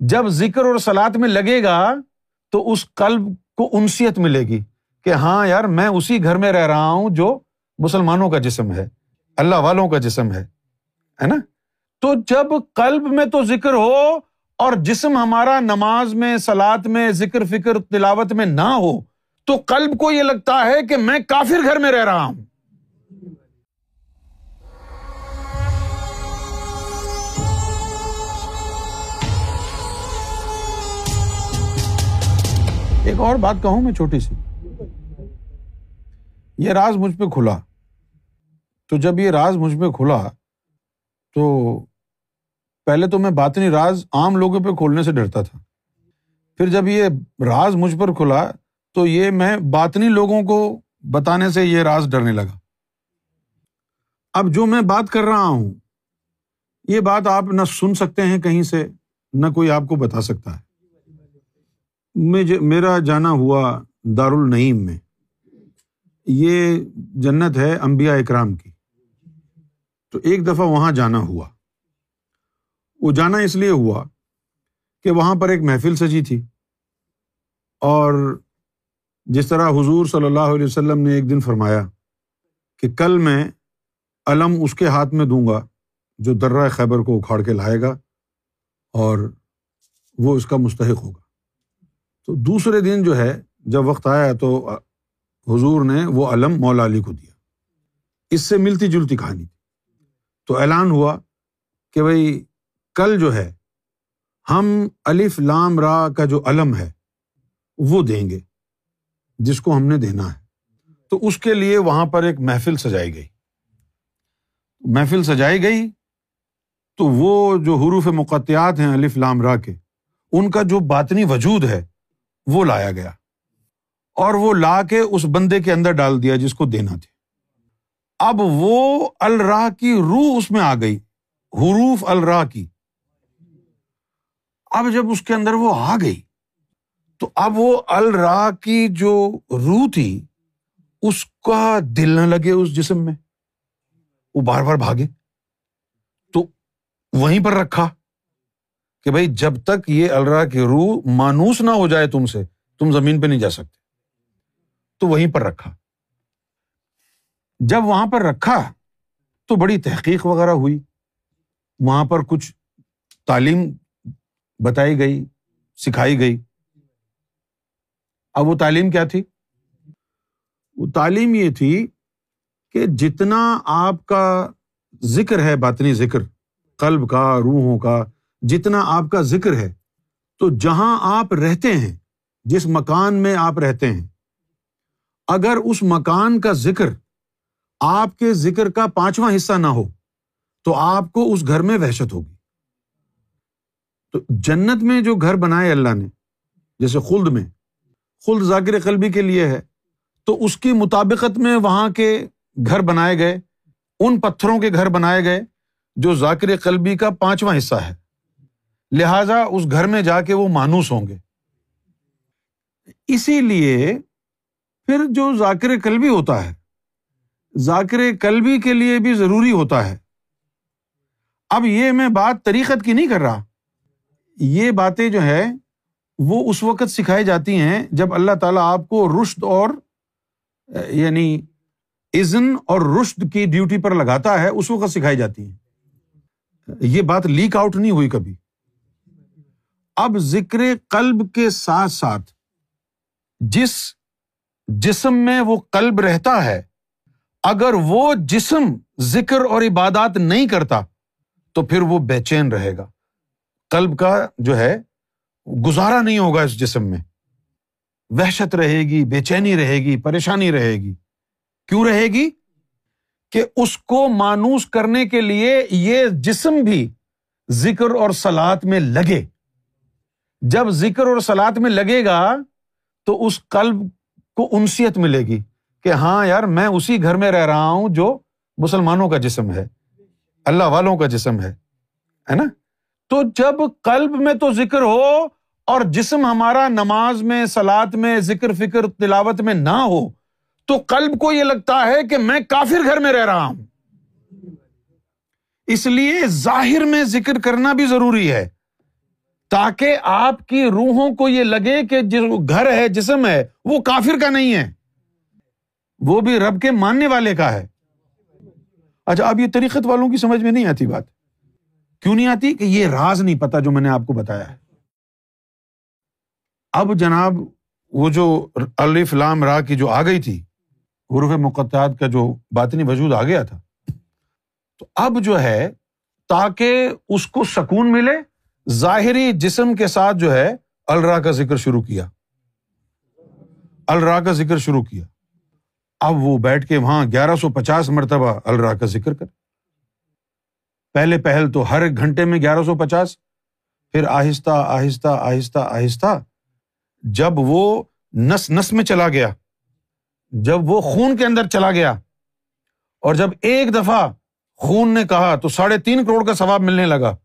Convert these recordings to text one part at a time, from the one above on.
جب ذکر اور سلاد میں لگے گا تو اس قلب کو انسیت ملے گی کہ ہاں یار میں اسی گھر میں رہ رہا ہوں جو مسلمانوں کا جسم ہے، اللہ والوں کا جسم ہے نا؟ تو جب قلب میں تو ذکر ہو اور جسم ہمارا نماز میں سلاد میں، ذکر، فکر، تلاوت میں نہ ہو، تو قلب کو یہ لگتا ہے کہ میں کافر گھر میں رہ رہا ہوں۔ ایک اور بات کہوں میں چھوٹی سی۔ یہ راز مجھ پہ کھلا۔ تو جب یہ راز مجھ پہ کھلا، تو پہلے تو میں بات نہیں راز عام لوگوں پہ کھولنے سے ڈرتا تھا۔ پھر جب یہ راز مجھ پر کھلا، تو یہ میں باطنی لوگوں کو بتانے سے یہ راز ڈرنے لگا۔ اب جو میں بات کر رہا ہوں، یہ بات آپ نہ سن سکتے ہیں کہیں سے، نہ کوئی آپ کو بتا سکتا ہے۔ میرا جانا ہوا دار النعیم میں۔ یہ جنت ہے امبیا اکرام کی۔ تو ایک دفعہ وہاں جانا ہوا۔ وہ جانا اس لیے ہوا کہ وہاں پر ایک محفل سجی تھی۔ اور جس طرح حضور صلی اللہ علیہ وسلم نے ایک دن فرمایا کہ کل میں علم اس کے ہاتھ میں دوں گا جو درہ خیبر کو اکھاڑ کے لائے گا اور وہ اس کا مستحق ہوگا۔ تو دوسرے دن جو ہے، جب وقت آیا تو حضور نے وہ علم مولا علی کو دیا۔ اس سے ملتی جلتی کہانی۔ تھی تو اعلان ہوا کہ بھائی، کل جو ہے، ہم الف لام را کا جو علم ہے، وہ دیں گے، جس کو ہم نے دینا ہے۔ تو اس کے لیے وہاں پر ایک محفل سجائی گئی۔ محفل سجائی گئی تو وہ جو حروف مقطعات ہیں الف لام را کے، ان کا جو باطنی وجود ہے وہ لایا گیا اور وہ لا کے اس بندے کے اندر ڈال دیا جس کو دینا تھا اب وہ الراہ کی روح اس میں آ گئی، حروف الراہ کی۔ اب جب اس کے اندر وہ آ گئی، تو اب وہ الراہ کی جو روح تھی، اس کا دل نہ لگے اس جسم میں۔ وہ بار بار بھاگے۔ تو وہیں پر رکھا۔ کہ بھائی جب تک یہ الرا کی روح مانوس نہ ہو جائے تم سے، تم زمین پہ نہیں جا سکتے۔ تو وہیں پر رکھا۔ جب وہاں پر رکھا تو بڑی تحقیق وغیرہ ہوئی۔ وہاں پر کچھ تعلیم بتائی گئی، سکھائی گئی۔ اب وہ تعلیم کیا تھی؟ وہ تعلیم یہ تھی کہ جتنا آپ کا ذکر ہے، باطنی ذکر، قلب کا، روحوں کا جتنا آپ کا ذکر ہے، تو جہاں آپ رہتے ہیں، جس مکان میں آپ رہتے ہیں، اگر اس مکان کا ذکر آپ کے ذکر کا پانچواں حصہ نہ ہو، تو آپ کو اس گھر میں وحشت ہوگی۔ تو جنت میں جو گھر بنائے اللہ نے، جیسے خلد میں، خلد ذاکر قلبی کے لیے ہے، تو اس کی مطابقت میں وہاں کے گھر بنائے گئے، ان پتھروں کے گھر بنائے گئے، جو ذاکر قلبی کا پانچواں حصہ ہے۔ لہذا اس گھر میں جا کے وہ مانوس ہوں گے۔ اسی لیے پھر جو ذاکر کلبی ہوتا ہے، ذاکر کلبی کے لیے بھی ضروری ہوتا ہے۔ اب یہ میں بات طریقت کی نہیں کر رہا۔ یہ باتیں جو ہے وہ اس وقت سکھائی جاتی ہیں جب اللہ تعالیٰ آپ کو رشت اور یعنی عزن اور رشت کی ڈیوٹی پر لگاتا ہے، اس وقت سکھائی جاتی ہیں۔ یہ بات لیک آؤٹ نہیں ہوئی کبھی۔ اب ذکر قلب کے ساتھ ساتھ جس جسم میں وہ قلب رہتا ہے، اگر وہ جسم ذکر اور عبادات نہیں کرتا، تو پھر وہ بے چین رہے گا۔ قلب کا جو ہے، گزارا نہیں ہوگا اس جسم میں۔ وحشت رہے گی، بے چینی رہے گی، پریشانی رہے گی۔ کیوں رہے گی؟ کہ اس کو مانوس کرنے کے لیے یہ جسم بھی ذکر اور سلاد میں لگے۔ جب ذکر اور سلاد میں لگے گا تو اس قلب کو انسیت ملے گی کہ ہاں یار میں اسی گھر میں رہ رہا ہوں جو مسلمانوں کا جسم ہے، اللہ والوں کا جسم ہے ہے نا؟ تو جب قلب میں تو ذکر ہو اور جسم ہمارا نماز میں سلاد میں، ذکر، فکر، تلاوت میں نہ ہو، تو قلب کو یہ لگتا ہے کہ میں کافر گھر میں رہ رہا ہوں۔ اس لیے ظاہر میں ذکر کرنا بھی ضروری ہے۔ تاکہ آپ کی روحوں کو یہ لگے کہ جو گھر ہے، جسم ہے، وہ کافر کا نہیں ہے۔ وہ بھی رب کے ماننے والے کا ہے۔ اچھا اب یہ طریقت والوں کی سمجھ میں نہیں آتی بات۔ کیوں نہیں آتی؟ کہ یہ راز نہیں پتا جو میں نے آپ کو بتایا ہے۔ اب جناب، وہ جو الف لام را کی جو آ گئی تھی، حروف مقطعات کا جو باطنی وجود آ گیا تھا۔ تو اب جو ہے، تاکہ اس کو سکون ملے ظاہری جسم کے ساتھ جو ہے، الرا کا ذکر شروع کیا۔ الرا کا ذکر شروع کیا۔ اب وہ بیٹھ کے وہاں گیارہ سو پچاس مرتبہ الرا کا ذکر کر۔ پہلے پہل تو ہر ایک گھنٹے میں گیارہ سو پچاس۔ پھر آہستہ آہستہ آہستہ آہستہ۔ جب وہ نس نس میں چلا گیا۔ جب وہ خون کے اندر چلا گیا۔ اور جب ایک دفعہ خون نے کہا تو ساڑھے تین کروڑ کا ثواب ملنے لگا۔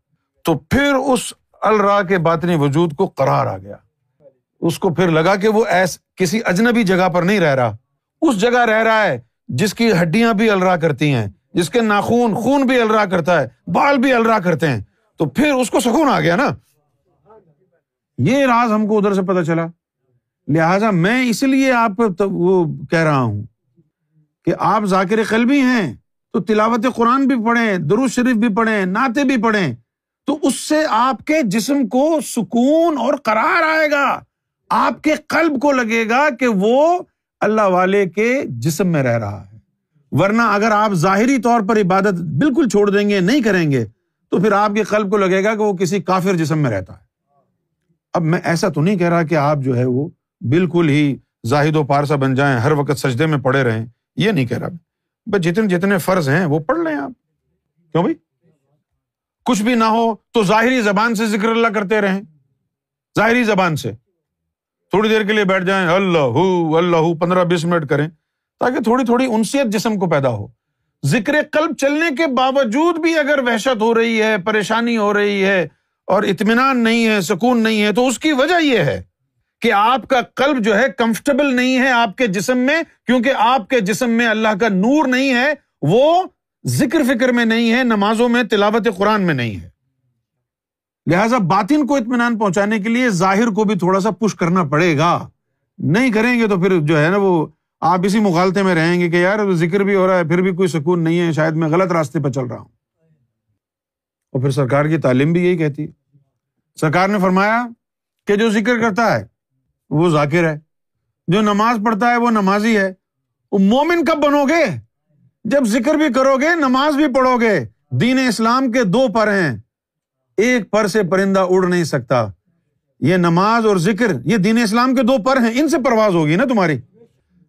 تو پھر اس الرا کے باطنی وجود کو قرار آ گیا۔ اس کو پھر لگا کہ وہ ایس کسی اجنبی جگہ پر نہیں رہ رہا۔ اس جگہ رہ رہا ہے جس کی ہڈیاں بھی الرا کرتی ہیں، جس کے ناخون، خون بھی الرا کرتا ہے، بال بھی الرا کرتے ہیں۔ تو پھر اس کو سکون آ گیا نا۔ یہ راز ہم کو ادھر سے پتا چلا۔ لہذا میں اس لیے آپ وہ کہہ رہا ہوں کہ آپ ذاکر قلبی ہیں تو تلاوت قرآن بھی پڑھیں درو شریف بھی پڑھیں، نعتیں بھی پڑھیں۔ تو اس سے آپ کے جسم کو سکون اور قرار آئے گا۔ آپ کے قلب کو لگے گا کہ وہ اللہ والے کے جسم میں رہ رہا ہے۔ ورنہ اگر آپ ظاہری طور پر عبادت بالکل چھوڑ دیں گے، نہیں کریں گے، تو پھر آپ کے قلب کو لگے گا کہ وہ کسی کافر جسم میں رہتا ہے۔ اب میں ایسا تو نہیں کہہ رہا کہ آپ جو ہے وہ بالکل ہی زاہد و پارسا بن جائیں، ہر وقت سجدے میں پڑے رہیں، یہ نہیں کہہ رہا۔ بس جتنے جتنے فرض ہیں وہ پڑھ لیں آپ۔ کیوں بھائی؟ کچھ بھی نہ ہو تو ظاہری زبان سے ذکر اللہ کرتے رہیں۔ ظاہری زبان سے۔ تھوڑی دیر کے لیے بیٹھ جائیں۔ اللہ اللہ، پندرہ بیس منٹ کریں۔ تاکہ تھوڑی تھوڑی انسیت جسم کو پیدا ہو۔ ذکر قلب چلنے کے باوجود بھی اگر وحشت ہو رہی ہے، پریشانی ہو رہی ہے اور اطمینان نہیں ہے، سکون نہیں ہے، تو اس کی وجہ یہ ہے کہ آپ کا قلب جو ہے کمفرٹیبل نہیں ہے آپ کے جسم میں، کیونکہ آپ کے جسم میں اللہ کا نور نہیں ہے، وہ ذکر فکر میں نہیں ہے، نمازوں میں، تلاوت قرآن میں نہیں ہے۔ لہٰذا باطن کو اطمینان پہنچانے کے لیے ظاہر کو بھی تھوڑا سا پش کرنا پڑے گا۔ نہیں کریں گے تو پھر جو ہے نا وہ آپ اسی مغالطے میں رہیں گے کہ یار ذکر بھی ہو رہا ہے، پھر بھی کوئی سکون نہیں ہے، شاید میں غلط راستے پہ چل رہا ہوں۔ اور پھر سرکار کی تعلیم بھی یہی کہتی ہے۔ سرکار نے فرمایا کہ جو ذکر کرتا ہے، وہ ذاکر ہے۔ جو نماز پڑھتا ہے، وہ نمازی ہے۔ وہ مومن کب بنو گے؟ جب ذکر بھی کرو گے، نماز بھی پڑھو گے، دین اسلام کے دو پر ہیں۔ ایک پر سے پرندہ اڑ نہیں سکتا۔ یہ نماز اور ذکر، یہ دین اسلام کے دو پر ہیں۔ ان سے پرواز ہوگی نا تمہاری۔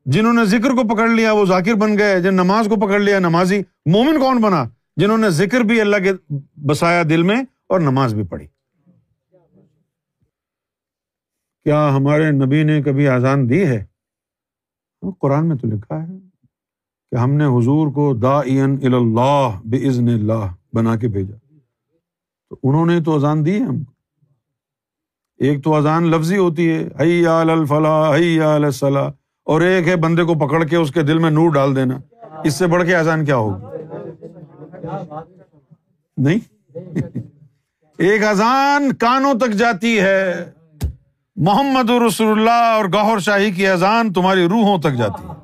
جنہوں نے ذکر کو پکڑ لیا، وہ ذاکر بن گئے۔ جن نماز کو پکڑ لیا، نمازی مومن کون بنا؟ جنہوں نے ذکر بھی اللہ کے بسایا دل میں اور نماز بھی پڑھی۔ کیا ہمارے نبی نے کبھی آزان دی ہے؟ ہاں، قرآن میں تو لکھا ہے۔ کہ ہم نے حضور کو دا اللہ بزن اللہ بنا کے بھیجا۔ تو انہوں نے تو اذان دی ہے ہم کو۔ ایک تو اذان لفظی ہوتی ہے الفلاح اور ایک ہے بندے کو پکڑ کے اس کے دل میں نور ڈال دینا۔ اس سے بڑھ کے اذان کیا ہوگی؟ نہیں؟ ایک اذان کانوں تک جاتی ہے، محمد رسول اللہ اور گہر شاہی کی اذان تمہاری روحوں تک جاتی ہے۔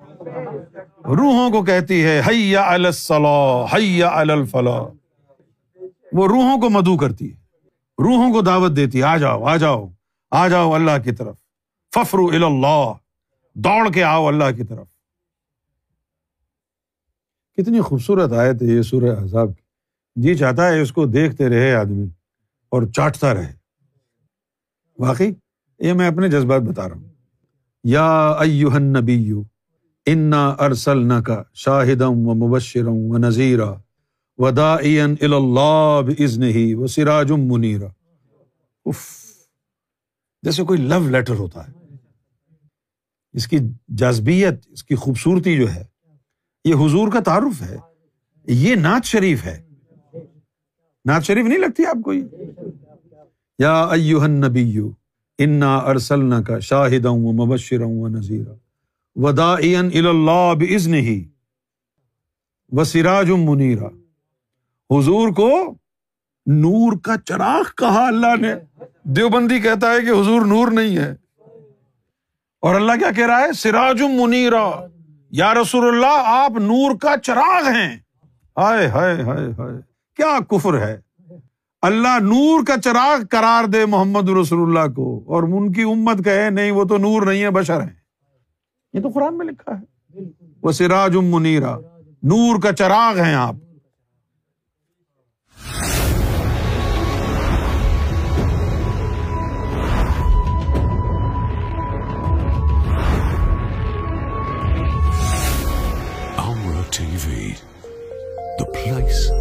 روحوں کو کہتی ہے، حیا الصلاح، حیا الفلاح۔ وہ روحوں کو مدعو کرتی ہے، روحوں کو دعوت دیتی ہے، آ جاؤ آ جاؤ آ جاؤ اللہ کی طرف۔ ففر اللہ دوڑ کے آؤ اللہ کی طرف۔ کتنی خوبصورت آئے تھے یہ سورہ عذاب کی۔ جی چاہتا ہے اس کو دیکھتے رہے آدمی اور چاٹتا رہے۔ واقعی، یہ میں اپنے جذبات بتا رہا ہوں۔ یا ایوہن نبی انا ارسل کا شاہدم و مبشرم و نذیرہ ودا اللہ ازن ہی وہ سراج منیرا اف جیسے کوئی لو لیٹر ہوتا ہے۔ اس کی جذبیت، اس کی خوبصورتی جو ہے، یہ حضور کا تعارف ہے۔ یہ نعت شریف ہے۔ نعت شریف نہیں لگتی آپ کو یا ایوہن نبی انا ارسلنا کا شاہد و مبشر و نذیر ودا اللہ بزن ہی و سراج منیرا حضور کو نور کا چراغ کہا اللہ نے۔ دیوبندی کہتا ہے کہ حضور نور نہیں ہے۔ اور اللہ کیا کہہ رہا ہے؟ سراج منیرا یا رسول اللہ، آپ نور کا چراغ ہیں۔ ہائے ہائے ہائے ہائے۔ کیا کفر ہے؟ اللہ نور کا چراغ قرار دے محمد رسول اللہ کو۔ اور ان کی امت کہے، نہیں، وہ تو نور نہیں ہے، بشر ہیں۔ یہ تو قرآن میں لکھا ہے۔ وہ سراج منیرا نور کا چراغ ہیں آپ۔ T V the place